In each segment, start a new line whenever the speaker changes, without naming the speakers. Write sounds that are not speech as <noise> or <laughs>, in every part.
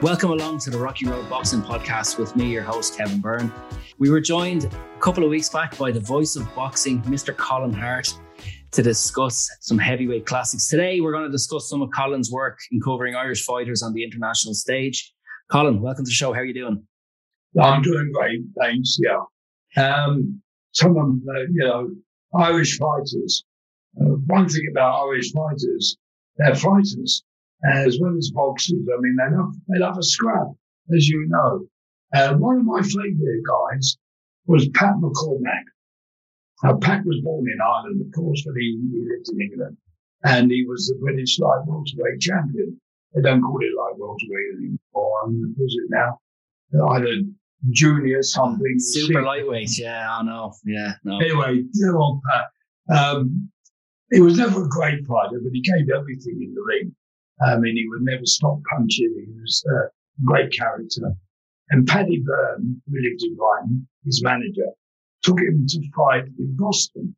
Welcome along to the Rocky Road Boxing Podcast with me, your host, Kevin Byrne. We were joined a couple of weeks back by the voice of boxing, Mr. Colin Hart, to discuss some heavyweight classics. Today, we're going to discuss some of Colin's work in covering Irish fighters on the international stage. Colin, welcome to the show. How are you doing?
I'm doing great, thanks. Yeah. Um, some of them, uh, you know, Irish fighters. Uh, one thing about Irish fighters, they're fighters as well as boxers. I mean, they love, they love a scrap, as you know. Uh, one of my favourite guys was Pat McCormack. Now, Pat was born in Ireland, of course, but he, he lived in England. And he was the British light welterweight champion. They don't call it light welterweight anymore. Um, was it now? Either junior something.
Super lightweight, yeah, I know. Yeah, no.
Anyway, dear old Pat. Um, he was never a great fighter, but he gave everything in the ring. I mean, he would never stop punching. He was a great character. And Paddy Byrne, who lived in Brighton, his manager, took him to fight in Boston.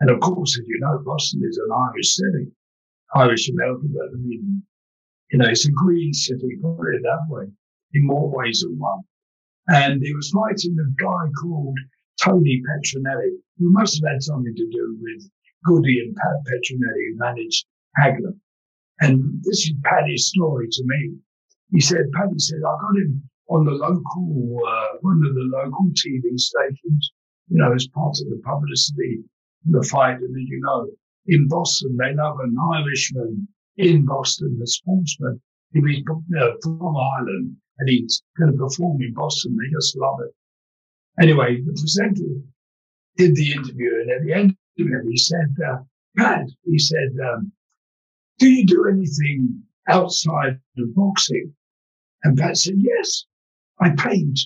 And of course, as you know, Boston is an Irish city, Irish American, but I mean, you know, it's a green city, put it that way, in more ways than one. And he was fighting a guy called Tony Petronelli, who must have had something to do with Goody and Pat Petronelli, who managed Hagler. And this is Paddy's story to me. He said, Paddy said, I got him on the local, uh, one of the local TV stations, you know, as part of the publicity the fight. And as you know, in Boston, they love an Irishman in Boston, a sportsman. If he's uh, from Ireland and he's going to perform in Boston, they just love it. Anyway, the presenter did the interview, and at the end of it, he said, uh, Pat, he said, um, do you do anything outside of boxing? And Pat said, Yes, I paint.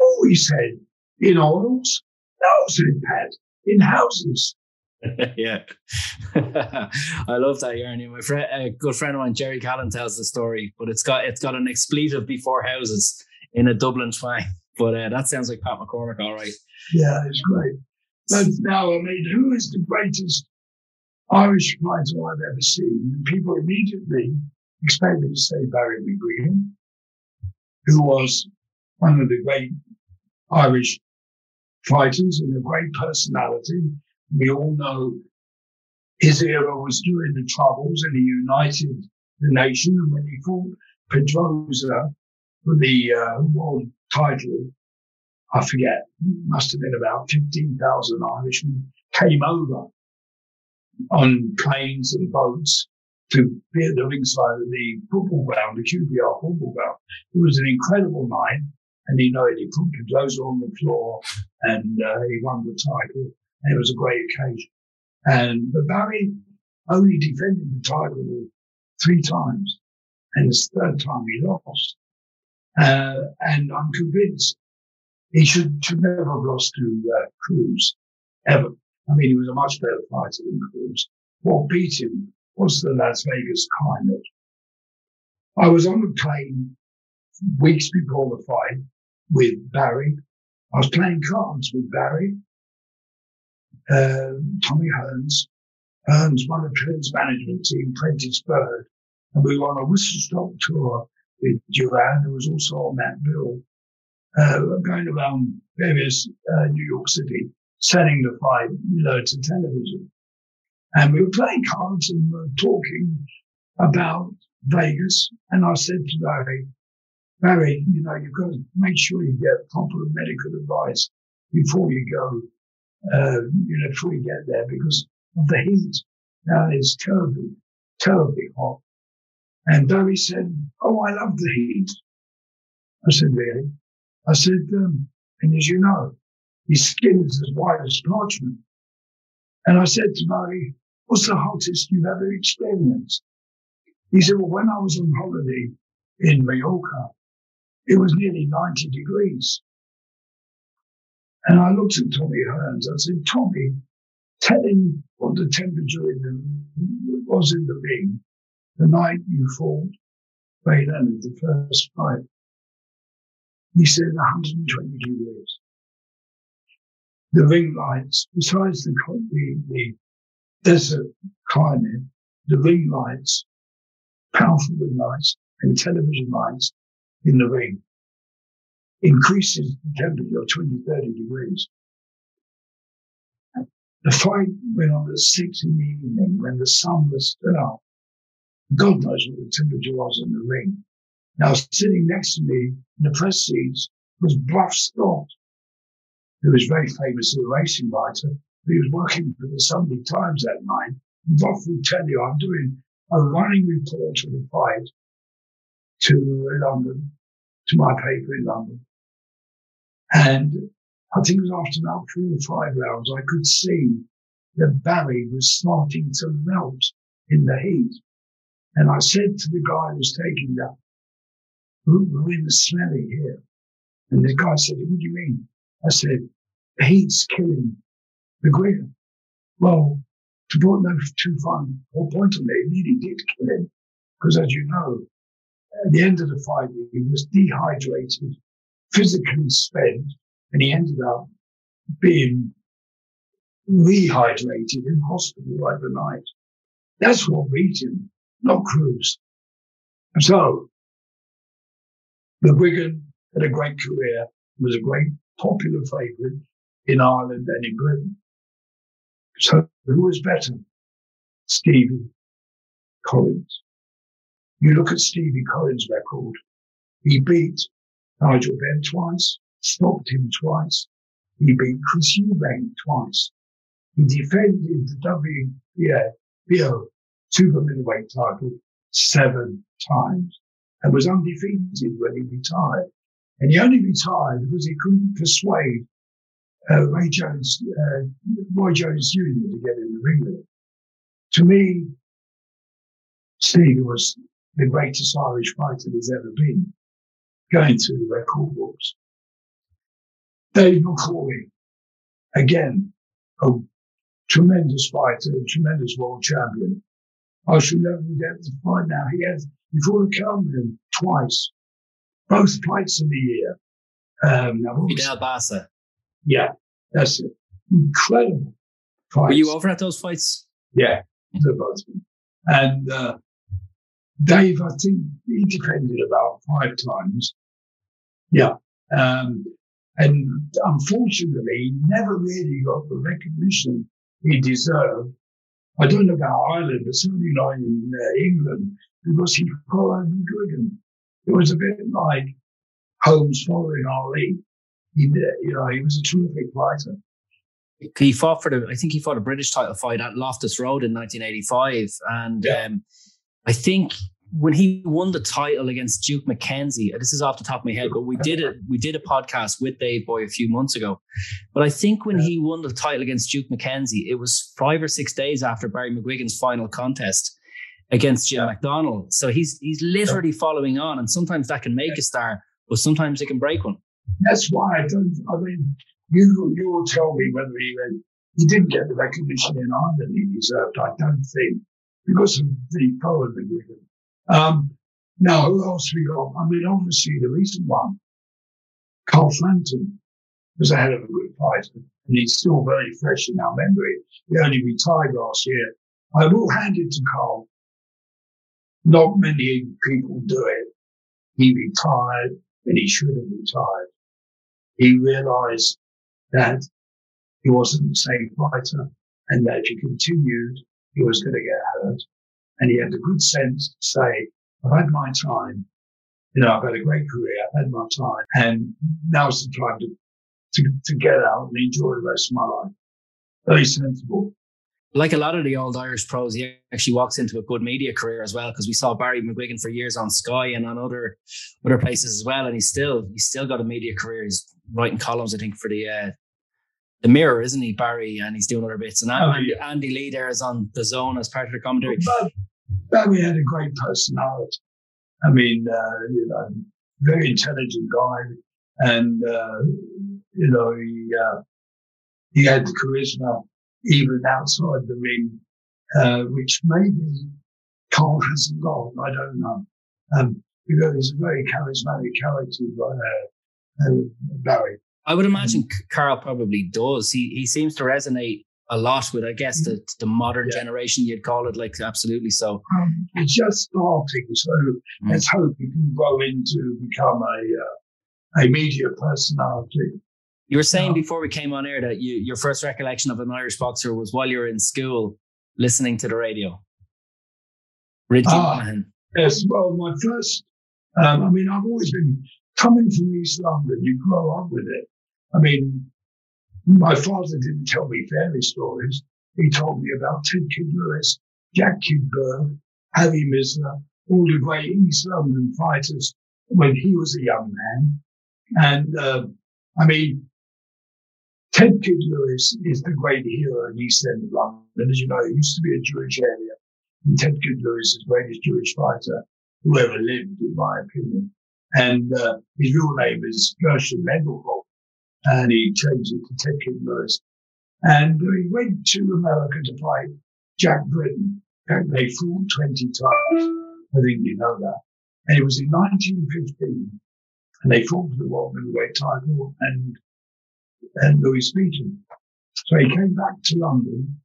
Oh, he said, in oils? No, said Pat, in houses. <laughs>
yeah, <laughs> I love that yarn. My friend, a good friend of mine, Jerry Callan, tells the story, but it's got it's got an expletive before houses in a Dublin twang. <laughs> But uh, that sounds like Pat McCormack, all right.
Yeah, it's great. But now, I mean, who is the greatest Irish fighter I've ever seen. And people immediately expect me to say Barry McGuigan, who was one of the great Irish fighters and a great personality. We all know his era was during the Troubles and he united the nation. And when he fought Pedroza for the uh, world title, I forget, must have been about 15,000 Irishmen came over on planes and boats to be at the ringside of the football ground, the QPR football ground. It was an incredible night. And he know, he put Pedroza on the floor and uh, he won the title. And it was a great occasion. And but Barry only defended the title three times. And the third time he lost. Uh, and I'm convinced he should, should never have lost to uh, Cruz ever. I mean, he was a much better fighter than Cruz. What beat him was the Las Vegas climate. I was on a plane weeks before the fight with Barry. I was playing cards with Barry, uh, Tommy Hearns. Hearns won the Trent's management team, Prentiss Byrd, and we were on a whistle stop tour with Duran, who was also on that bill, uh, going around various uh, New York City selling the fight, you know, to television. And we were playing cards and we were talking about Vegas. And I said to Barry, Barry, you know, you've got to make sure you get proper medical advice before you go, uh, you know, before you get there because of the heat. Now it's terribly, terribly hot. And Barry said, Oh, I love the heat. I said, Really? I said, um, And as you know, his skin is as white as parchment. And I said to Barry, What's the hottest you've ever experienced? He said, Well, when I was on holiday in Mallorca, it was nearly 90 degrees. And I looked at Tommy Hearns. I said, Tommy, tell him what the temperature in the, was in the ring the night you fought Ray Leonard, the first fight. He said 120 degrees. The ring lights, besides the, the, the desert climate, the ring lights, powerful ring lights and television lights in the ring increases the temperature of 20, 30 degrees. The fight went on at six in the evening when the sun was still. God knows what the temperature was in the ring. Now, sitting next to me in the press seats was Brough Scott, who was very famous as a racing writer. He was working for the Sunday Times that night. Brough will tell you, I'm doing a running report of the fight to London, to my paper in London. And I think it was after about four or five hours, I could see that Barry was starting to melt in the heat. And I said to the guy who was taking that, we're in the smelly here. And the guy said, what do you mean? I said, the heat's killing the McGregor. Well, to put no too fine or point on it, really did kill him. Because as you know, at the end of the fight, he was dehydrated, physically spent, and he ended up being rehydrated in hospital overnight. That's what beat him, not Cruz. And so, McGuigan had a great career, was a great popular favourite in Ireland and in Britain. So who was better? Stevie Collins. You look at Stevie Collins' record. He beat Nigel Benn twice, stopped him twice. He beat Chris Eubank twice. He defended the WBA, WBO super middleweight title seven times and was undefeated when he retired. And he only retired because he couldn't persuade uh, Ray Jones, uh, Roy Jones Jr. to get in the ring with him. To me, Steve was the greatest Irish fighter there's ever been, going through the record books. Dave McAuley, again, a tremendous fighter, a tremendous world champion. I shall never forget the fight now. He before the Cameron twice, both fights of the year.
Um, Fidel Bassa.
Yeah, that's it. Incredible
fights. Were you over at those fights?
Yeah, both. And uh, Dave, I think he defended about five times. Yeah. Um, and unfortunately, he never really got the recognition he deserved. I don't know about Ireland, but certainly not in uh, England, because he followed McGuigan. It was a bit like Holmes following Ali he, you know, he was a terrific fighter.
He fought for the, I think he fought a British title fight at Loftus Road in 1985. And yeah. um, I think when he won the title against Duke McKenzie, this is off the top of my head, but we did it. <laughs> We did a podcast with Dave Boy a few months ago. But I think when yeah. he won the title against Duke McKenzie, it was five or six days after Barry McGuigan's final contest against Jim yeah. McDonnell. So he's he's literally following on, and sometimes that can make a star, but sometimes it can break one.
That's why I don't. I mean, you you will tell me whether he he didn't get the recognition in Ireland he deserved. I don't think because of the power given. Um, now, who else we got? I mean, obviously the recent one, Carl Frampton, was a hell of a good fighter, and he's still very fresh in our memory. He only retired last year. I will hand it to Carl. Not many people do it. He retired and he should have retired he realized that he wasn't the same fighter and that if he continued, he was going to get hurt. And he had the good sense to say, I've had my time. You know, I've had a great career. I've had my time. And now's the time to, to, to get out and enjoy the rest of my life. Very sensible.
like a lot of the old Irish pros, he actually walks into a good media career as well because we saw Barry McGuigan for years on Sky and on other other places as well, and he's still he's still got a media career. He's writing columns, I think, for the uh, the Mirror, isn't he, Barry? And he's doing other bits. And oh, Andy, yeah. Andy Lee there is on the Zone as part of the commentary.
But Barry had a great personality. I mean, uh, you know, very intelligent guy, and uh, you know he uh, he had the charisma even outside the ring, uh, which maybe Carl hasn't got. I don't know. Um, because he's a very charismatic character, uh, Barry.
I would imagine Carl probably does. He he seems to resonate a lot with, I guess, the the modern yeah. generation. You'd call it like absolutely so.
Um, it's just starting, so mm. let's hope he can grow into become a uh, a media personality.
You were saying before we came on air that you, your first recollection of an Irish boxer was while you were in school listening to the radio. Richie ah.
Yes, well, my first, um, I mean, I've always been coming from East London, you grow up with it. I mean, my father didn't tell me fairy stories. He told me about Ted Kid Lewis, Jack Kid Berg, Harry Mizler, all the great East London fighters when he was a young man. And, uh, I mean, Ted Kid Lewis is the great hero in East End of London. As you know, it used to be a Jewish area. And Ted Kid Lewis is the greatest Jewish fighter who ever lived, in my opinion. And uh, his real name is Gershon Mendeloff. And he changed it to Ted Kid Lewis. And he went to America to fight Jack Britton. And they fought 20 times. I think you know that. And it was in 1915. And they fought for the world middleweight title. And and Louis Beaton. So he came back to London,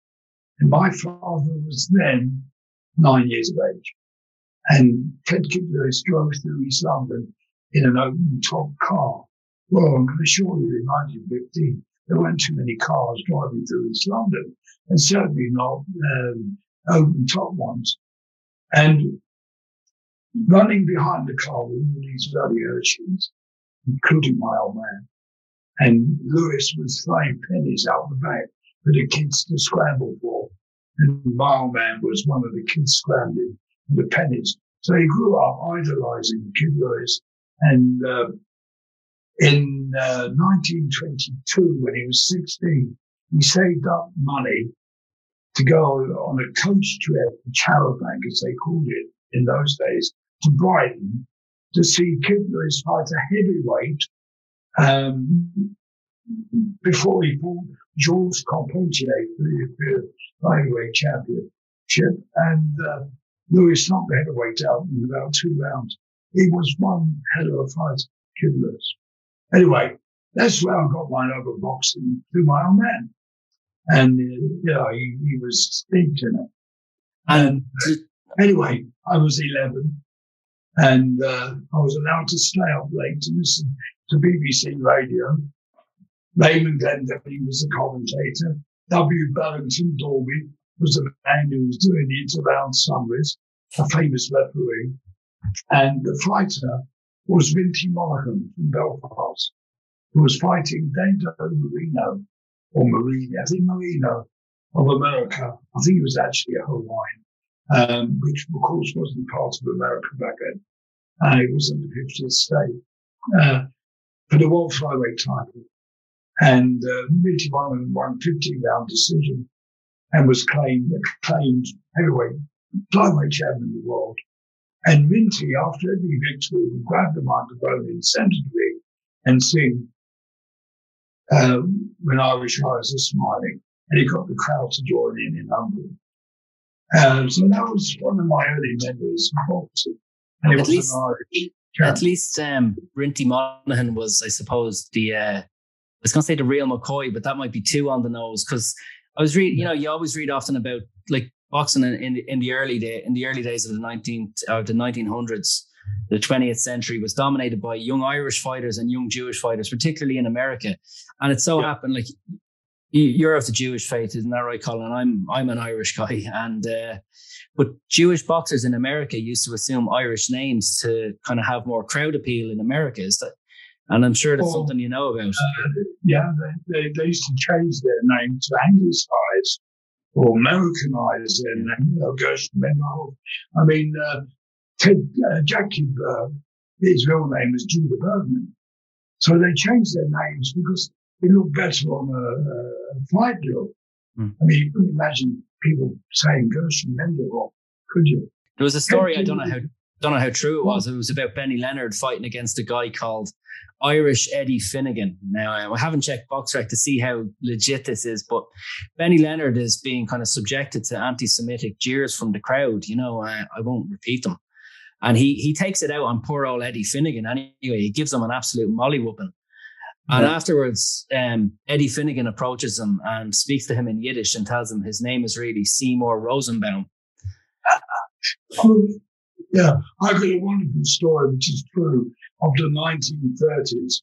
and my father was then nine years of age. And Ted Kid Lewis drove through East London in an open top car. Well, I'm going to assure you, in 1915, there weren't too many cars driving through East London, and certainly not um, open top ones. And running behind the car were all these bloody urchins, including my old man. And Lewis was throwing pennies out the back for the kids to scramble for. And my old Man was one of the kids scrambling for the pennies. So he grew up idolizing Kid Lewis. And uh, in uh, 1922, when he was 16, he saved up money to go on a coach trip, a charabanc, as they called it in those days, to Brighton to see Kid Lewis fight a heavyweight um, before he fought Georges Carpentier for the, flyweight championship, and uh, Lewis knocked the heavyweight out in about two rounds. He was one hell of a fighter, Kid Lewis. Anyway, that's where I got my love of boxing through my own man. And, uh, you know, he, he was steeped in it. And uh, anyway, I was 11 and uh, I was allowed to stay up late to listen to BBC radio. Raymond Glendenning was the commentator. W. Barrington Dalby was the man who was doing the around summaries, a famous referee. And the fighter was Rinty Monaghan from Belfast, who was fighting Dado Marino, or Marino, I think Marino of America. I think he was actually a Hawaiian, um, which of course wasn't part of America back then. Uh, it was in the 50th state. Uh, for the world flyweight title. And uh, won, won 15 round decision and was claimed, claimed heavyweight flyweight champion of the world. And Rinty, after every victory, would grab the microphone in centre ring and sing um, when Irish eyes are smiling. And he got the crowd to join in in Hungary. Um, so that was one of my early memories of boxing. And it At was least, an Irish
at least um, Rinty Monaghan was, I suppose, the uh, I was going to say the real McCoy, but that might be too on the nose because I was reading. You know, you always read often about like boxing in, in, in the early day in the early days of the nineteenth or the nineteen hundreds. The 20th century was dominated by young Irish fighters and young Jewish fighters, particularly in America. And it so yeah. happened, like you're of the Jewish faith, isn't that right, Colin? I'm I'm an Irish guy, <laughs> and uh, but Jewish boxers in America used to assume Irish names to kind of have more crowd appeal in America. Is that? And I'm sure that's well, something you know about.
Uh, yeah, they, they, they, used to change their name to Anglicized or Americanize their name, you know, Gershon Mendenhall. I mean, uh, Ted, uh, Jackie Berg, his real name is Judah Bergman. So they changed their names because it looked better on a, a flight bill. Mm. I mean, you couldn't imagine people saying Gershon Mendenhall, could you?
There was a story, I don't know how don't know how true it was. It was about Benny Leonard fighting against a guy called Irish Eddie Finnegan. Now, I haven't checked BoxRec to see how legit this is, but Benny Leonard is being kind of subjected to anti Semitic jeers from the crowd. You know, I, I, won't repeat them. And he he takes it out on poor old Eddie Finnegan anyway. He gives him an absolute molly whooping. And yeah. afterwards, um, Eddie Finnegan approaches him and speaks to him in Yiddish and tells him his name is really Seymour Rosenbaum. <laughs>
yeah, I've got a wonderful story, which is true, of the 1930s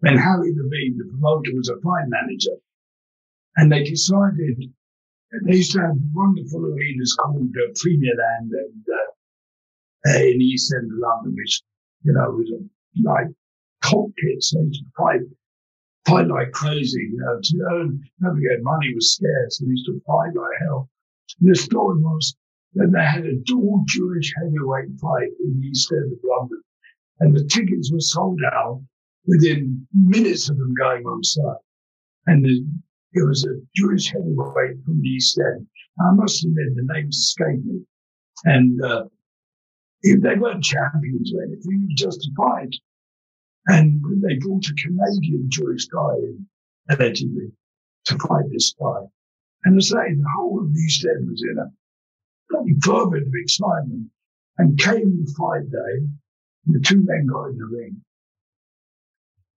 when Harry Levene, the promoter, was a fine manager. And they decided, they used to have wonderful arenas called uh, Premierland and, uh, in East End of London, which, you know, was a, like cockpits. They used to fight, fight like crazy. You know, to earn, never get money was scarce. They used to fight like hell. And the story was then they had a dual Jewish heavyweight fight in the East End of London. And the tickets were sold out within minutes of them going on sale. And it was a Jewish heavyweight from the East End. I must admit, the names escaped me. And uh, they weren't champions or anything, it was just a fight. And they brought a Canadian Jewish guy in, allegedly, to fight this guy. And I say, the whole of the East End was in a fervent of excitement. And came the fight day, and the two men got in the ring.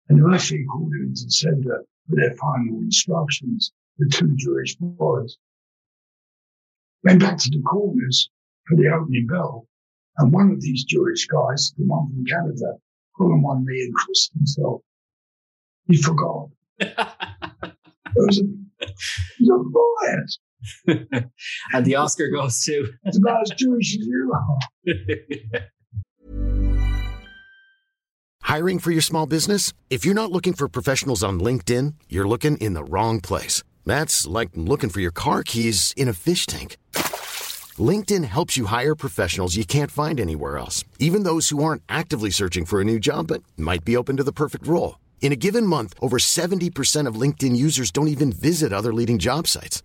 And the referee called him into the center for their final instructions, the two Jewish boys. Went back to the corners for the opening bell. And one of these Jewish guys, the one from Canada, put on one knee and crossed himself. He forgot. <laughs> it was a, it was a riot. <laughs>
and the Oscar goes to.
It's about as Jewish as you are. <laughs>
Hiring for your small business? If you're not looking for professionals on LinkedIn, you're looking in the wrong place. That's like looking for your car keys in a fish tank. LinkedIn helps you hire professionals you can't find anywhere else, even those who aren't actively searching for a new job but might be open to the perfect role. In a given month, over 70% of LinkedIn users don't even visit other leading job sites.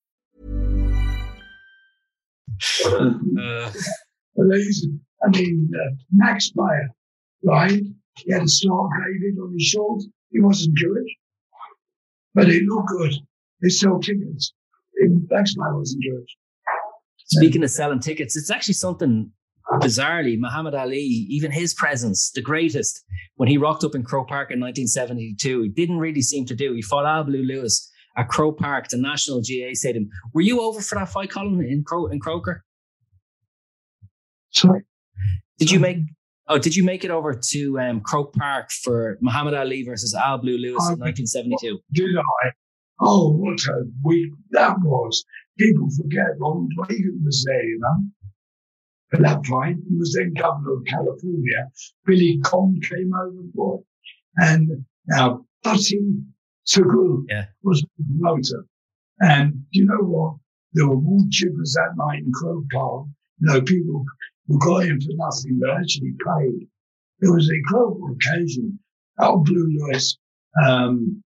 Uh, I mean, uh, Max Meyer, right? He had a star David on his shoulders. He wasn't Jewish, but he looked good. They sell tickets. Max Meyer wasn't Jewish.
Speaking of selling tickets, it's actually something bizarrely, Muhammad Ali, even his presence, the greatest, when he rocked up in Croke Park in 1972, he didn't really seem to do. He fought Al Blue Lewis at Croke Park, the National GAA Stadium. Were you over for that fight, Colin, in, Crow in Croker?
Sorry.
Did you make? Oh, did you make it over to um, Croke Park for Muhammad Ali versus Al Blue Lewis in 1972?
Did I? Oh, what a week that was! People forget Ronald Reagan was there, you know. At that fight, he was then governor of California. Billy Conn came over for it, and now Butty Sugrue yeah. was the promoter. And you know what? There were more chippers that night in Croke Park. You know, people who got in for nothing but actually paid. It was an incredible occasion. Al Blue Lewis, um,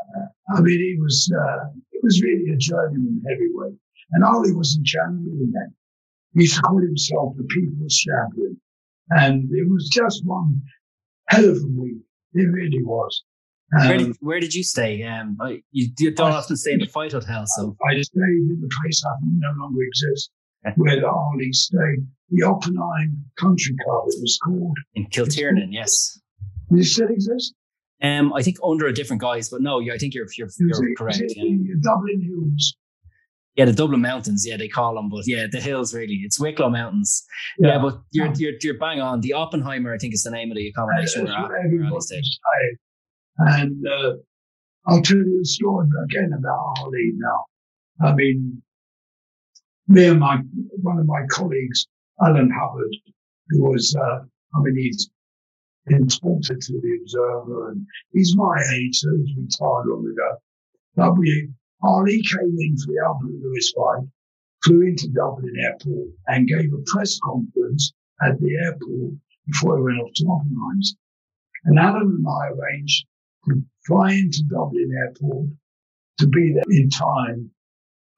uh, I mean, he was, uh, he was really a journeyman heavyweight. And Ali wasn't champion then. He used to call himself the people's champion. And it was just one hell of a week. It really was.
Um, where, did, where did you stay? Um, you, you don't I, often stay in the fight hotel, so
I just stayed in the place that no longer exists, where the Ali stayed. the Oppenheim Country Club, it was called.
In Kiltiernan, yes.
Does it still exist?
Um, I think under a different guise, but no, I think you're you're, you're correct.
it
Yeah.
the Dublin Hills?
yeah, the Dublin Mountains, yeah, they call them, but yeah, the hills really. It's Wicklow Mountains. Yeah, but you're, you're you're bang on. The Oppenheimer, I think, is the name of the accommodation
That's
we're
what
at.
everybody
We're at stayed.
And uh, I'll tell you a story again about Ali now. I mean, me and my one of my colleagues, Alan Hubbard, who was, uh, I mean, he's been sponsored to the Observer, and he's my age, so he's retired long ago. But we, came in for the Al Blue Lewis fight, flew into Dublin Airport, and gave a press conference at the airport before he went off to Oppenheimer's. And Alan and I arranged to fly into Dublin Airport to be there in time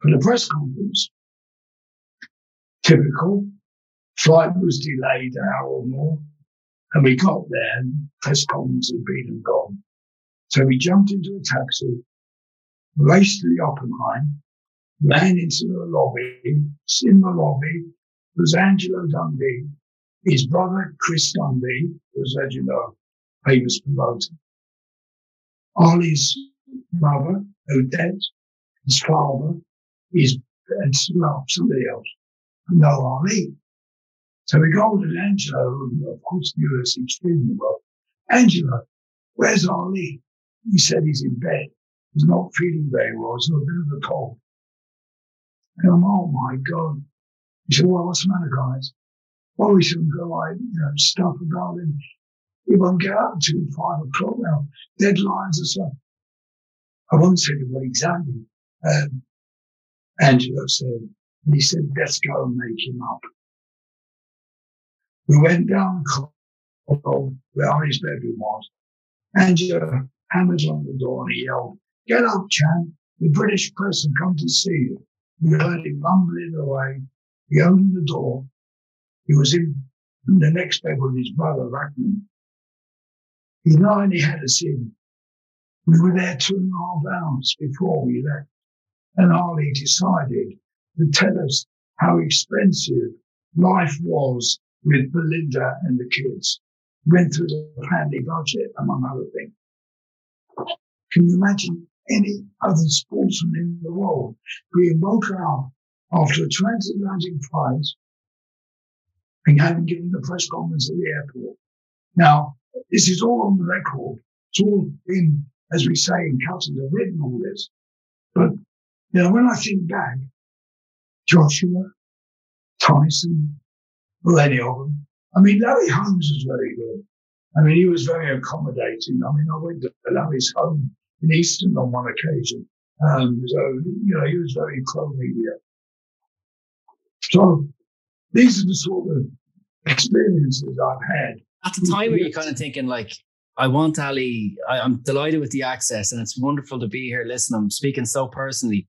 for the press conference. Typical. Flight was delayed an hour or more, and we got there and press conference had been and gone. So we jumped into a taxi, raced to the Oppenheim, ran into the lobby. In the lobby was Angelo Dundee, his brother Chris Dundee, was, as you know, famous promoter. Ali's mother, Odessa, his father, his, and somebody else. No Ali. So we go to Angelo, who of course knew us extremely well. Angelo, where's Ali? He said he's in bed. He's not feeling very well. He's got a bit of a cold. And I'm, oh my God. He said, well, what's the matter, guys? Well, we shouldn't go like, you know, stuff about him. He won't get up until five o'clock now. Deadlines and stuff. I won't say what exactly. Um, Angelo said, and he said, let's go and make him up. We went down the corridor where his bedroom was. Angelo hammered on the door and he yelled, get up, Chan. The British press have come to see you. We heard him mumbling away. He opened the door. He was in the next bed with his brother, Rahman. He not only had us in, we were there two and a half hours before we left. And Ali decided to tell us how expensive life was with Belinda and the kids. Went through the family budget, among other things. Can you imagine any other sportsman in the world being woken up after a transatlantic flight and having given the press conference at the airport? Now, this is all on the record. It's all in, as we say in Cutters, I've written all this. But, you know, when I think back, Joshua, Tyson, well, any of them. I mean, Larry Holmes was very good. I mean, he was very accommodating. I mean, I went to Larry's home in Easton on one occasion. Um, so, you know, he was very pro-media. So these are the sort of experiences I've had.
At the time, were you kind of thinking like, I want Ali. I, I'm delighted with the access, and it's wonderful to be here. Listen, I'm speaking so personally,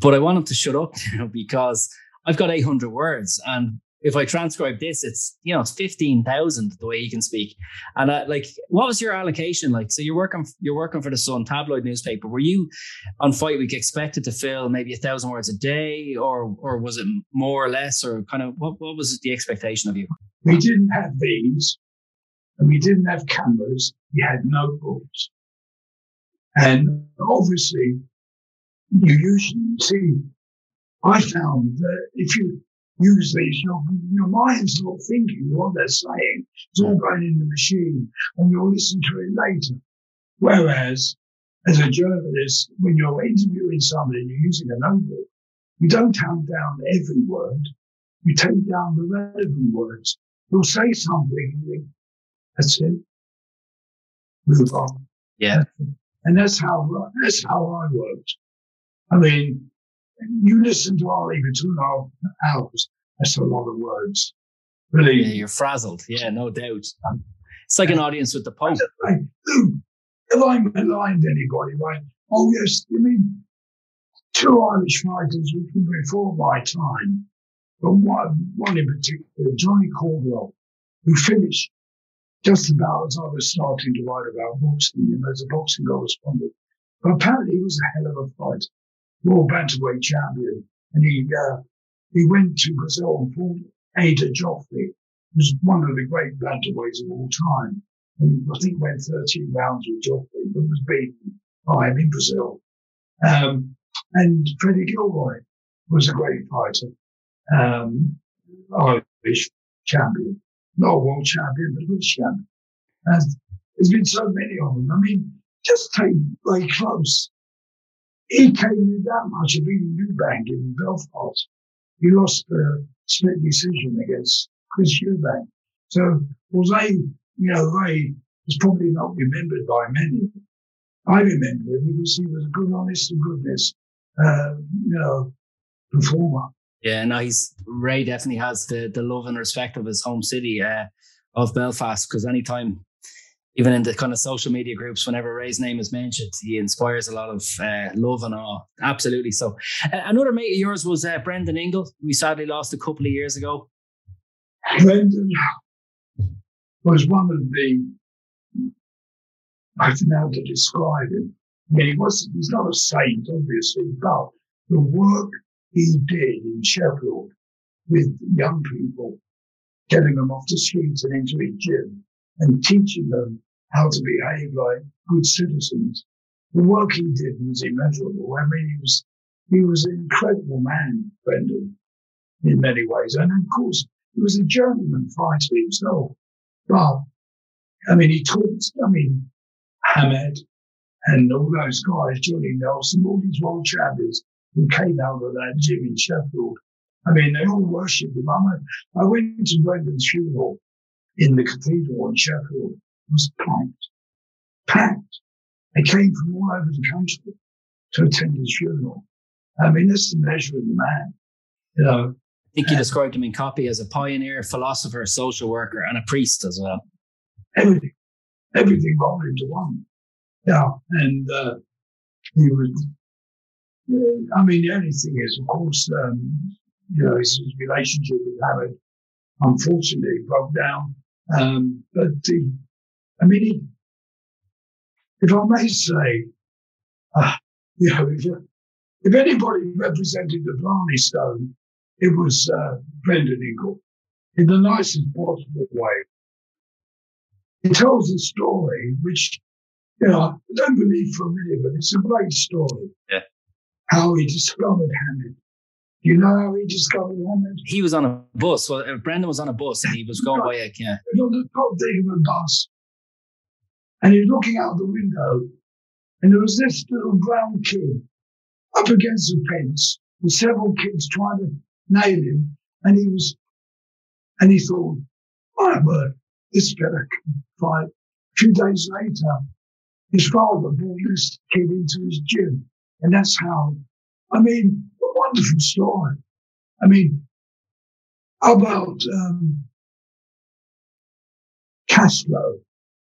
but I want him to shut up <laughs> you know, because I've got 800 words, and if I transcribe this, it's you know it's 15,000 the way he can speak. And uh, like, what was your allocation like? So you're working you're working for the Sun tabloid newspaper. Were you on Fight Week expected to fill maybe a thousand words a day, or or was it more or less, or kind of what what was the expectation of you?
We didn't have these, and we didn't have cameras. We had notebooks, and obviously, you usually see. I found that if you use these, your your mind's not thinking what they're saying. It's all going in the machine, and you'll listen to it later. Whereas, as a journalist, when you're interviewing somebody and you're using a notebook, you don't count down every word. You take down the relevant words. You'll say something, and you think, that's it. Move on.
Yeah.
And that's how that's how I worked. I mean, you listen to Ali for two and a half hours. That's a lot of words. Really.
Yeah, you're frazzled. Yeah, no doubt. It's like an audience with the Pope.
Like, if I'm maligned anybody, right? Oh yes, you mean two Irish fighters who were before my time, but one, one in particular, Johnny Caldwell, who finished just about as I was starting to write about boxing, you know, as a boxing correspondent. But apparently he was a hell of a fighter, world bantamweight champion, and he uh, he went to Brazil and fought Éder Jofre was one of the great bantamweights of all time. And I think went 13 rounds with Jofre, but was beaten by him in Brazil. Um, and Freddie Gilroy was a great fighter, um, Irish champion, not a world champion, but a British champion. And there's been so many of them. I mean, just take Ray Close. He came in that much of being Eubank in Belfast. He lost the split decision against Chris Eubank. So, was although, you know, Ray was probably not remembered by many, I remember him because he was a good, honest to goodness, uh, you know, performer.
Yeah, no, he's Ray definitely has the the love and respect of his home city uh, of Belfast because anytime, even in the kind of social media groups, whenever Ray's name is mentioned, he inspires a lot of uh, love and awe. Absolutely. So, uh, another mate of yours was uh, Brendan Ingle. We sadly lost a couple of years ago.
Brendan was one of the I don't know how to describe him. I mean, he was, he's not a saint, obviously, but the work he did in Sheffield with young people, getting them off the streets and into a gym and teaching them how to behave like good citizens. The work he did was immeasurable. I mean, he was, he was an incredible man, Brendan, in many ways. And of course, he was a journeyman fighter himself. But, I mean, he taught, I mean, Hamed and all those guys, Johnny Nelson, all these world champions who came out of that gym in Sheffield. I mean, they all worshipped him. I went, I went to Brendan's funeral in the cathedral in Sheffield. It was packed, packed. They came from all over the country to attend his funeral. I mean, that's the measure of the man, you know.
I think you described him in copy as a pioneer, philosopher, social worker, and a priest as well.
Everything everything rolled into one. Yeah, and uh, he would. I mean, the only thing is, of course, um, you know, his, his, relationship with Howard unfortunately broke down. Um, but the, I mean, he, if I may say, uh, you know, if, if anybody represented the Blarney Stone, it was uh, Brendan Ingle in the nicest possible way. He tells a story which, you know, I don't believe for a minute, but it's a great story.
Yeah.
How he discovered Hamed. You know how he discovered Hamed?
He was on a bus. Well, uh, Brendan was on a bus and he was going by a <laughs> yeah.
On the top deck of a bus. And he's looking out the window. And there was this little brown kid up against the fence with several kids trying to nail him. And he was, and he thought, my word, this can fight. A few days later, his father brought this kid into his gym. And that's how, I mean, a wonderful story. I mean, how about um, Castro?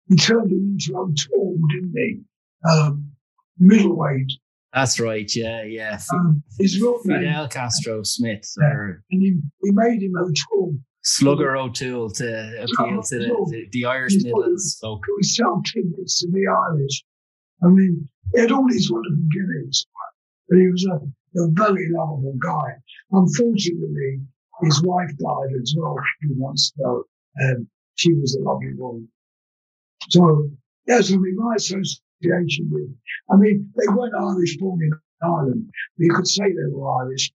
He turned him into a tall, didn't he? Um, middleweight.
That's right, yeah, yeah.
Um, his real
Fidel Castro Smith.
Yeah.
Or
and he, he made him O'Toole.
Slugger O'Toole to appeal to the, the, the Irish Midlands folk.
We sell tickets to the Irish. I mean, he had all these wonderful gimmicks, but he was a, a very lovable guy. Unfortunately, his wife died as well a few months ago, and she was a lovely woman. So, yes, I mean, my association with, I mean, they weren't Irish born in Ireland, but you could say they were Irish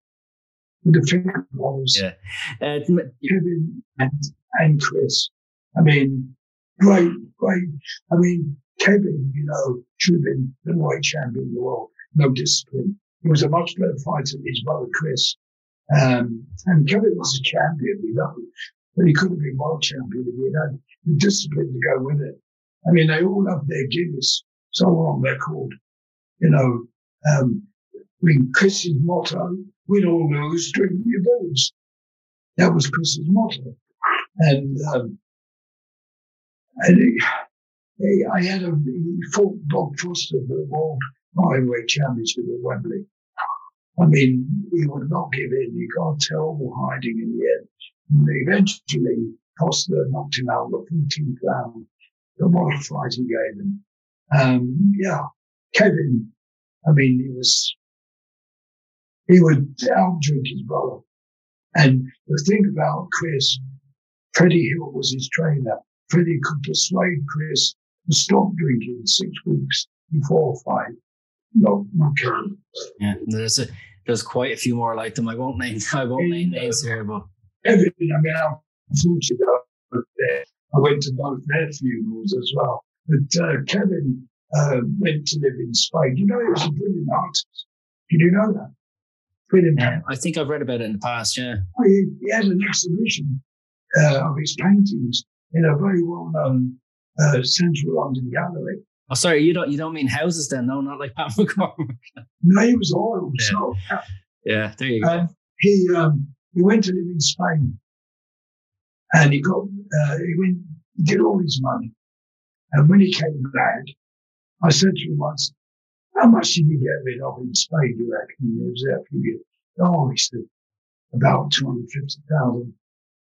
with the finger models.
Yeah. Uh,
Kevin and, and Chris. I mean, great, great. I mean, Kevin, you know, should have been the white champion of the world. No discipline. He was a much better fighter than his brother Chris. Um, and Kevin was a champion, we know, but he could have been world champion if he had the discipline to go with it. I mean, they all have their Guinness, so on record. You know, um, I mean, Chris's motto, win or lose, drink your booze. That was Chris's motto. And, um, and he, I had a, fought Bob Foster for the World Heavyweight Championship at Wembley. I mean, he would not give in. He got a terrible hiding in the end. And eventually, Foster knocked him out the 14th round. The what a fight he gave him. Um, yeah, Kevin, I mean, he was, he would outdrink his brother. And the thing about Chris, Freddie Hill was his trainer. Freddie could persuade Chris to stop drinking six weeks before fight. No, okay.
Yeah, there's a, there's quite a few more like them. I won't name <laughs> I won't name names here, but
everything. I mean, I'm fortunate. I went to both their funerals as well. But uh, Kevin uh, went to live in Spain. You know, he was a brilliant artist. Did you know that? Brilliant
yeah, I think I've read about it in the past. Yeah,
he, he had an exhibition uh, of his paintings in a very well-known uh, central London gallery.
Oh, sorry, you don't you don't mean houses then? No, not like <laughs> Pat McCormack.
no, he was oil. Yeah. So,
yeah, there you go.
he um, he went to live in Spain, and he got uh, he went he did all his money, and when he came back, I said to him once, "How much did you get rid of in Spain? You reckon?" He was there for you. Oh, he said, "About two hundred fifty thousand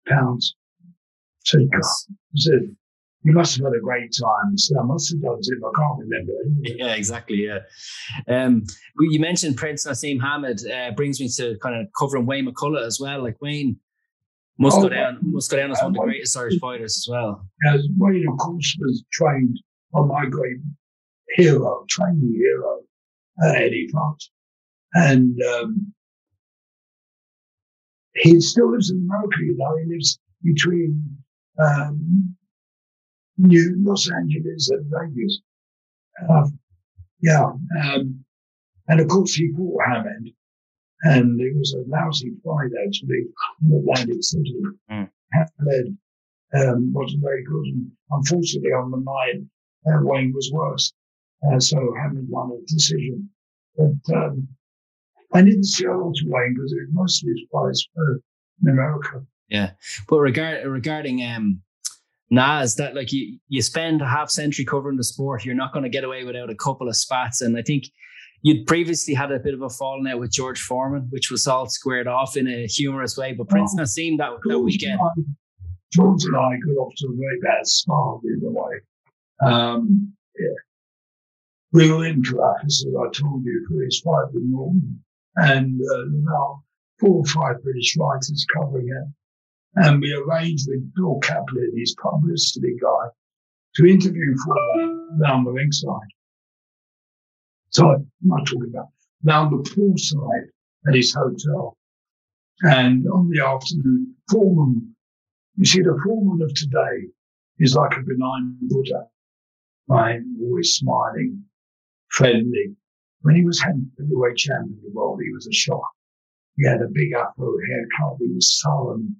pounds." So I said, you must have had a great time. So I must have done it. I can't remember. <laughs>
Yeah, exactly. Yeah. Um, you mentioned Prince Naseem Hamed uh, brings me to kind of covering Wayne McCullough as well. Like Wayne must oh, go down, must go down as one of the greatest Irish fighters as well.
As Wayne, of course, was trained by my great hero, training hero, uh, Eddie Futch, and um, he still lives in America. You know, he lives between um, New Los Angeles and Vegas. Uh, yeah. Um, and of course, he fought Hamed, and it was a lousy fight actually in Atlantic City. Mm. Hamed um, wasn't very good, and unfortunately, on the night, uh, Wayne was worse. Uh, so Hamed won a decision. But um, I didn't see a lot of Wayne because it was mostly his fights uh, in America.
Yeah, but regard, regarding um, Nas that like you you spend a half century covering the sport, you're not going to get away without a couple of spats. And I think you'd previously had a bit of a falling out with George Foreman, which was all squared off in a humorous way. But Prince oh, Naseem that, that weekend.
George and I got off to a very bad start in a way. Um, yeah. We were in Caracas, as I told you, for his fight with Norton, and uh, now four or five British writers covering it. And we arranged with Bill Kaplan, his publicity guy, to interview for down the ringside. So I'm not talking about down the poolside at his hotel. And on the afternoon, Foreman, you see, the Foreman of today is like a benign Buddha, right? Always smiling, friendly. When he was heavyweight champion of the world, he was a shock. He had a big afro haircut. He was sullen.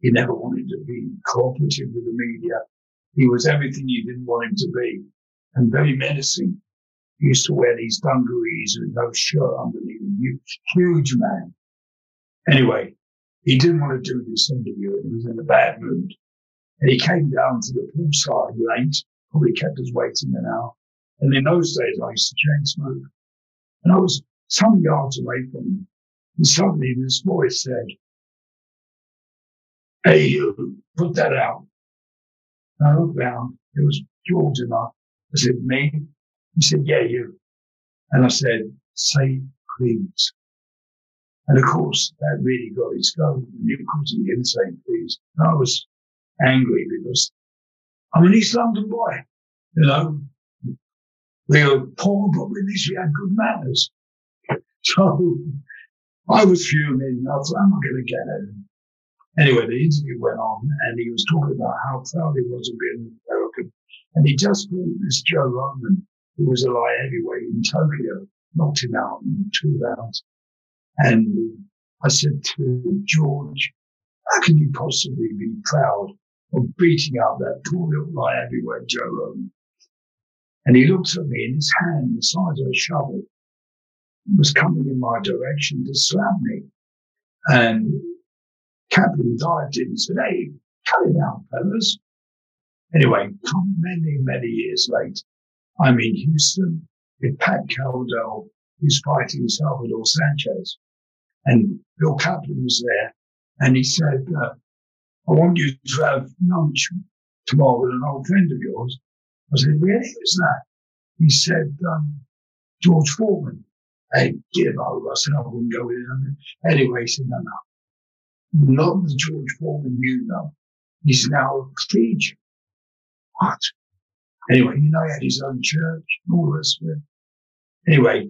He never wanted to be cooperative with the media. He was everything you didn't want him to be and very menacing. He used to wear these dungarees with no shirt underneath. Huge, huge man. Anyway, he didn't want to do this interview. He was in a bad mood. And he came down to the poolside late, probably kept us waiting an hour. And in those days, I used to chain smoke. And I was some yards away from him. And suddenly this voice said, Hey, you, put that out. I looked down. It was George and I. I said, me? He said, yeah, you. And I said, say please. And of course, that really got his goat. And of course, he didn't say please. And I was angry because I'm an East London boy, you know. We were poor, but at least we had good manners. <laughs> So I was fuming. I thought, am I going to get it? Anyway, the interview went on and he was talking about how proud he was of being American. And he just brought this Joe Roman, who was a light heavyweight in Tokyo, knocked him out in two rounds. And I said to George, how can you possibly be proud of beating up that poor little light heavyweight Joe Roman? And he looked at me and his hand, the size of a shovel, was coming in my direction to slap me. And Kaplan dived in Hey, cut it out, fellas. Anyway, many, many years later, I'm in Houston with Pat Cowdell, who's fighting Salvador Sanchez. And Bill Kaplan was there. And he said, uh, I want you to have lunch tomorrow with an old friend of yours. I said, really? Who's that? He said, um, George Foreman. Hey, give over. I said, I wouldn't go with him. Anyway, he said, no, no. Not the George Foreman you know. He's now a preacher. What? Anyway, you know, he had his own church and all rest. Anyway,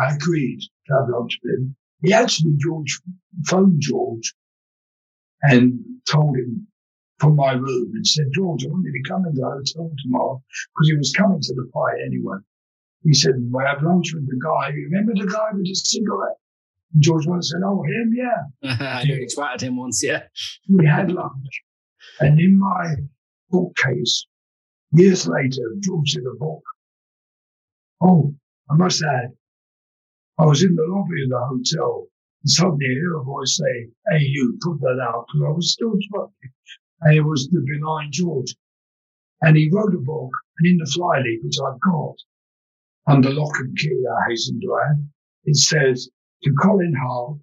I agreed to have lunch with him. He actually, George, phoned George and told him from my room and said, George, I want you to come into the hotel tomorrow because he was coming to the fight anyway. He said, we'll have lunch with the guy. You Remember the guy with the cigarette? George once said, oh, him, yeah. <laughs>
I nearly twatted him once, yeah.
We had lunch. And in my bookcase, years later, George did a book. Oh, I must add, I was in the lobby of the hotel and suddenly I hear a voice say, Hey, you, put that out, because I was still smoking. And it was the benign George. And he wrote a book, and in the flyleaf, which I've got, under lock and key, I hasten to add, it says, to Colin Hart,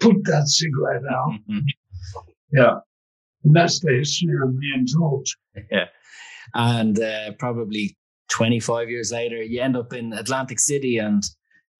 put that cigarette out. yeah. And that's the history of and George. <laughs>
Yeah. And uh, probably 25 years later, you end up in Atlantic City and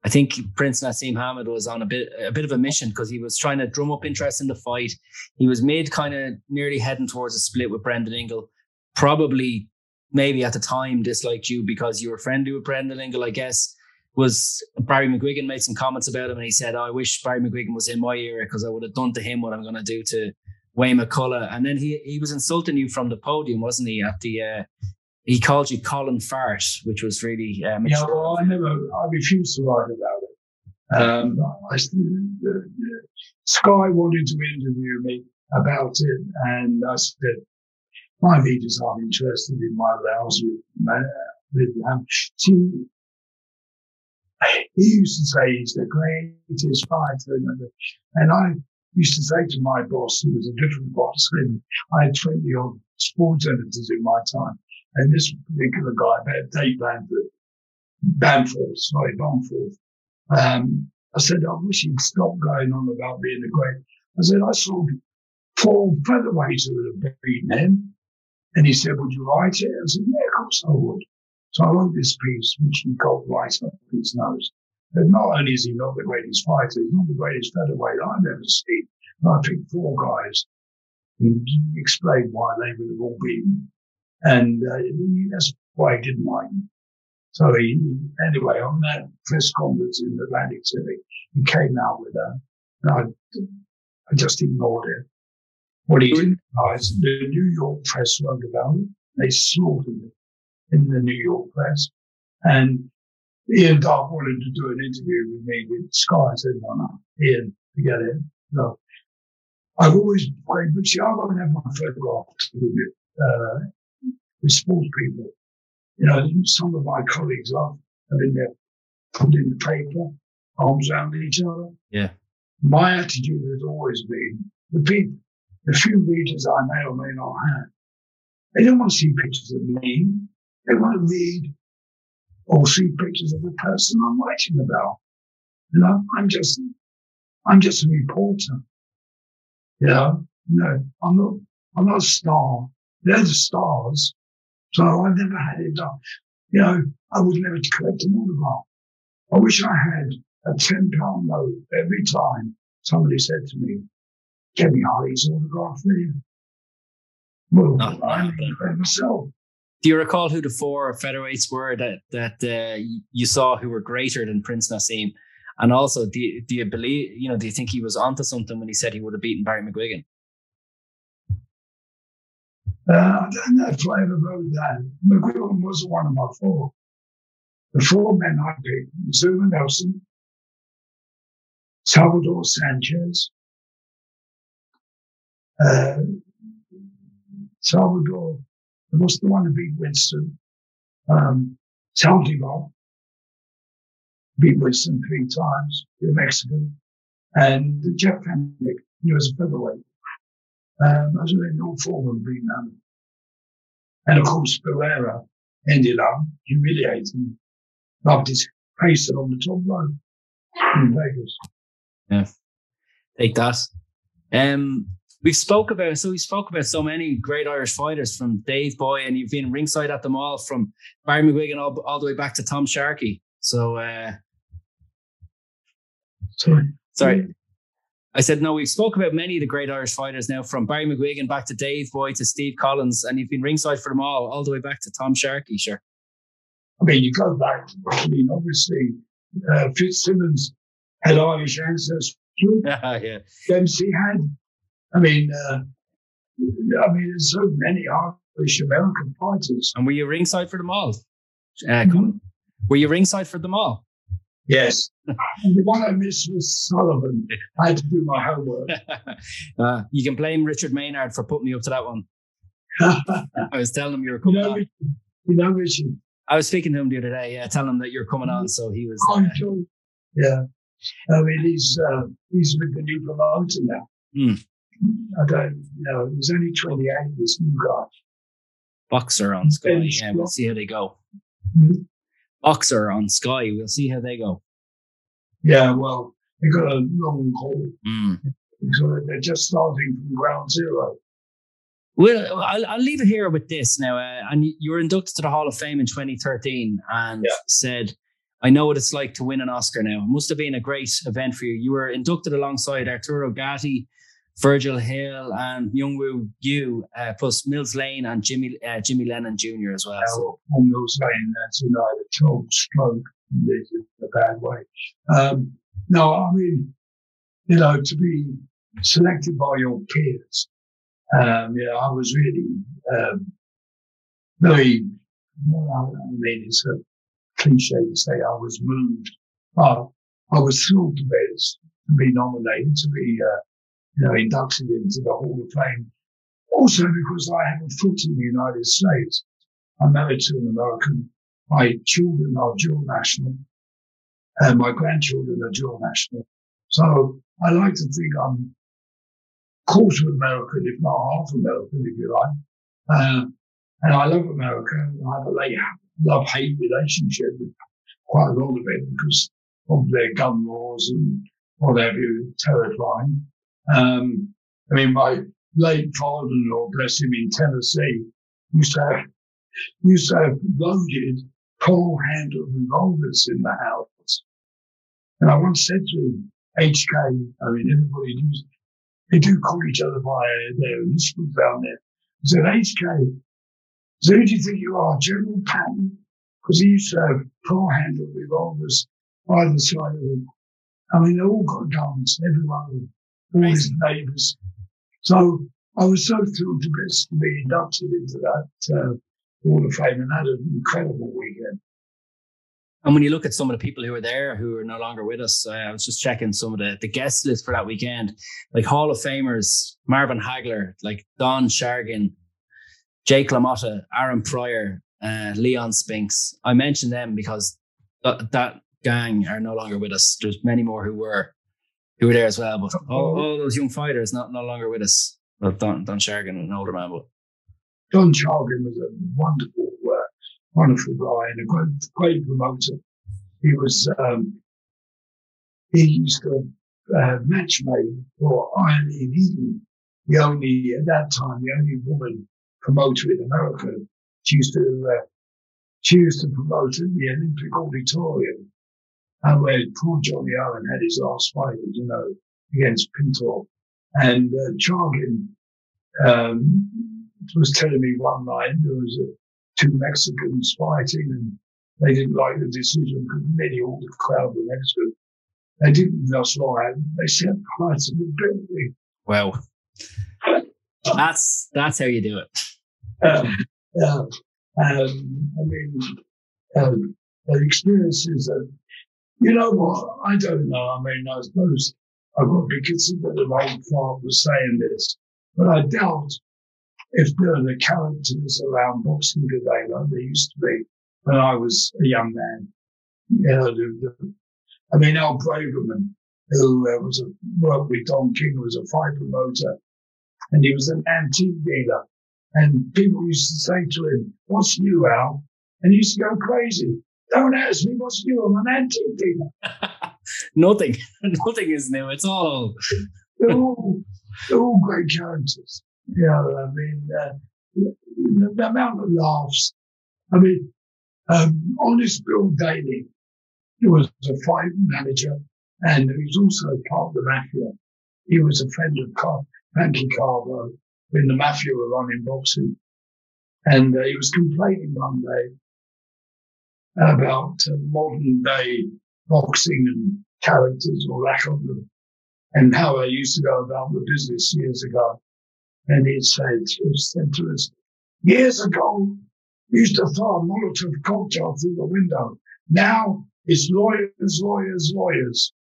I think Prince Naseem Hamed was on a bit a bit of a mission because he was trying to drum up interest in the fight. He was made kind of nearly heading towards a split with Brendan Ingle. Probably, maybe at the time disliked you because you were friendly with Brendan Ingle. I guess was Barry McGuigan made some comments about him and he said, oh, "I wish Barry McGuigan was in my era because I would have done to him what I'm going to do to Wayne McCullough." And then he he was insulting you from the podium, wasn't he? At the uh, he called you Colin Fart, which was really um,
yeah. Well, I never, I refused to write about it. Um, I, uh, uh, Sky wanted to interview me about it, and I said, "My readers aren't interested in my rows with with see, he used to say he's the greatest fighter, and I used to say to my boss, who was a different boss, and I had 20 odd sports editors in my time, and this particular guy, Dave Bamford, Bamford, sorry, Bamford, um, I said, I wish he'd stop going on about being a great. I said, I saw four featherweights who would have beaten him. And he said, Would you write it? I said, Yeah, of course I would. So I wrote this piece, which he called Right Up His Nose. And not only is he not the greatest fighter, he's not the greatest featherweight I've ever seen. And I picked four guys and explained why they would have all beaten and uh, that's why he didn't like me. So he, anyway, on that press conference in Atlantic City, he came out with that. And I, I just ignored it. What he realize, the New York press wrote about it. They slaughtered it in the New York press. And Ian Darke wanted to do an interview with me with Sky. I said, no, no, Ian, forget it. No. I've always played, but see, I won't have my photograph with. Uh, with sports people. You know, some of my colleagues have, have been there, put in the paper, arms around each other.
Yeah.
My attitude has always been the people, the few readers I may or may not have, they don't want to see pictures of me. They want to read or see pictures of the person I'm writing about. You know, I'm just, I'm just a reporter. You know, no, I'm not, I'm not a star. They're the stars. So I've never had it done. You know, I was never to collect an autograph. I wish I had a £10 note every time somebody said to me, Get me Ali's autograph, will you? Well, oh, I need myself.
Do you recall who the four featherweights were that that uh, you saw who were greater than Prince Naseem? And also, do you, do you believe, you know, do you think he was onto something when he said he would have beaten Barry McGuigan?
Uh, I don't know if I ever wrote that. McGuigan was one of my four. The four men I picked, Azumah Nelson, Salvador Sanchez, uh, Salvador, was the one who beat Winstone, um, Saldivar, beat Winstone three times, the Mexican, and Jeff Fenech, he was a featherweight. Um, I in all four of them being them. And of course, Barrera ended up humiliating, rubbed his face on the top rope in Vegas.
Yeah, take that. Um, we spoke about so we spoke about so many great Irish fighters from Dave Boy, and you've been ringside at them all from Barry McGuigan all, all the way back to Tom Sharkey. So, uh,
sorry,
sorry. I said, no, we've spoke about many of the great Irish fighters now, from Barry McGuigan back to Dave Boy to Steve Collins, and you've been ringside for them all, all the way back to Tom Sharkey, sure.
I mean, you go back, I mean, obviously, uh, Fitzsimmons had Irish ancestry. <laughs>
yeah.
Dempsey had. I mean, uh, I mean, there's so many Irish American fighters.
And were you ringside for them all? Uh, Colin? Were you ringside for them all?
Yes. <laughs> and the one I missed was Sullivan. I had to do my homework. <laughs>
uh, you can blame Richard Maynard for putting me up to that one. <laughs> I was telling him you were coming
you know,
on.
You know Richard?
I was speaking to him the other day, yeah, telling him that you're coming on. So he was. Uh,
sure. Yeah. I mean, he's, uh, he's with the new promoter now.
Hmm.
I don't know. He was only 28, this new guy.
Boxxer on Sky.
Ben
Yeah, we'll see how they go.
Mhm.
Boxxer on Sky. We'll see how they go.
Yeah, well, they got a long haul.
Mm.
So they're just starting from ground zero.
Well, I'll, I'll leave it here with this now. Uh, and you- you were inducted to the Hall of Fame in 2013 and
Yeah.
said, I know what it's like to win an Oscar now. It must have been a great event for you. You were inducted alongside Arturo Gatti, Virgil Hill, and Myungwoo Yu, uh, plus Mills Lane and Jimmy uh, Jimmy Lennon Jr. as well. So,
on those lane, total stroke in a bad way. Um, no, I mean, you know, to be selected by your peers, um, know, I was really um, very, I mean, it's a cliche to say I was moved. Uh, I was thrilled to be, to be nominated, to be, uh, you know, inducted into the Hall of Fame. Also because I have a foot in the United States. I'm married to an American. My children are dual national, and my grandchildren are dual national. So I like to think I'm quarter American, if not half American, if you like. Uh, and I love America. I have a love-hate relationship with quite a lot of it because of their gun laws and what have you, terrifying. Um, I mean, my late father-in-law, bless him, in Tennessee, used to have used to have loaded pole-handled revolvers in the house. And I once said to him, HK, I mean, everybody used, they do call each other by their initials down there. I said, HK, so who do you think you are, General Patton? Because he used to have pole-handled revolvers by the side of him. I mean, they all got guns, everyone, of them, all his neighbours. So I was so thrilled to be, to be inducted into that uh, Hall of Fame and had an incredible weekend.
and when you look at some of the people who were there who are no longer with us, uh, I was just checking some of the, the guest list for that weekend, like Hall of Famers, Marvin Hagler, like Don Chargin, Jake LaMotta, Aaron Pryor, uh, Leon Spinks. I mentioned them because th- that gang are no longer with us. There's many more who were who were there as well, but all, all those young fighters not no longer with us. Well, Don Don Chargin, an older man, but
Don Chargin was a wonderful, uh, wonderful guy and a great, great promoter. He was, um, he used to uh, matchmake for Aileen Eaton, the only, at that time, the only woman promoter in America. She used to, uh, she used to promote at the Olympic Auditorium. And where poor Johnny Owen had his last fight, you know, against Pintor. And uh, Chargin, um, was telling me one night there was uh, two Mexicans fighting and they didn't like the decision because nearly all the crowd were Mexican. They didn't just lie. They set heights of the building.
wow, that's that's how you do it.
Um, uh, um, I mean, um, the experiences that, you know what, I don't know. I mean, I suppose I've got to be considered an old fart for saying this, but I doubt if there are the characters around boxing today like there used to be when I was a young man. You know, I mean, Al Braverman, who uh, was a, worked with Don King, was a fight promoter, and he was an antique dealer. And people used to say to him, what's new, Al? And he used to go crazy. Don't ask me what's new. I'm an antique dealer. <laughs>
nothing, <laughs> nothing is new. It's all old.
They're all, they're all great characters. You know, I mean, uh, the, the amount of laughs. I mean, um, Honest Bill Daly, he was a fight manager and he was also part of the mafia. he was a friend of Car- Frankie Carbo when the mafia were running boxing. And uh, he was complaining one day about uh, modern day boxing and characters or lack of them and how they used to go about the business years ago. And he said, he said to us, years ago, we used to throw a Molotov cocktail through the window. Now it's lawyers, lawyers, lawyers.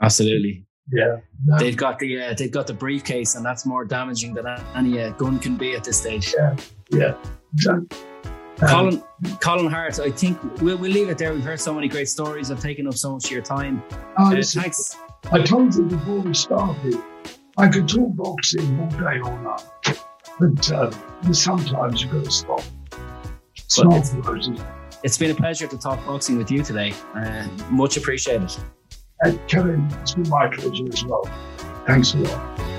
Absolutely.
Yeah.
They've got the uh, they've got the briefcase, and that's more damaging than any uh, gun can be at this stage.
Yeah, yeah. Exactly. Um,
Colin, Colin Hart, I think we'll, we'll leave it there. We've heard so many great stories. I've taken up so much of your time.
oh,
Uh,
listen,
thanks.
I told you before we started, I could talk boxing all day, all night. But uh, sometimes you've got to stop.
It's-
Rosie.
It's been a pleasure to talk boxing with you today. Uh, much appreciated.
And Kevin, it's been my pleasure as well. Thanks a lot.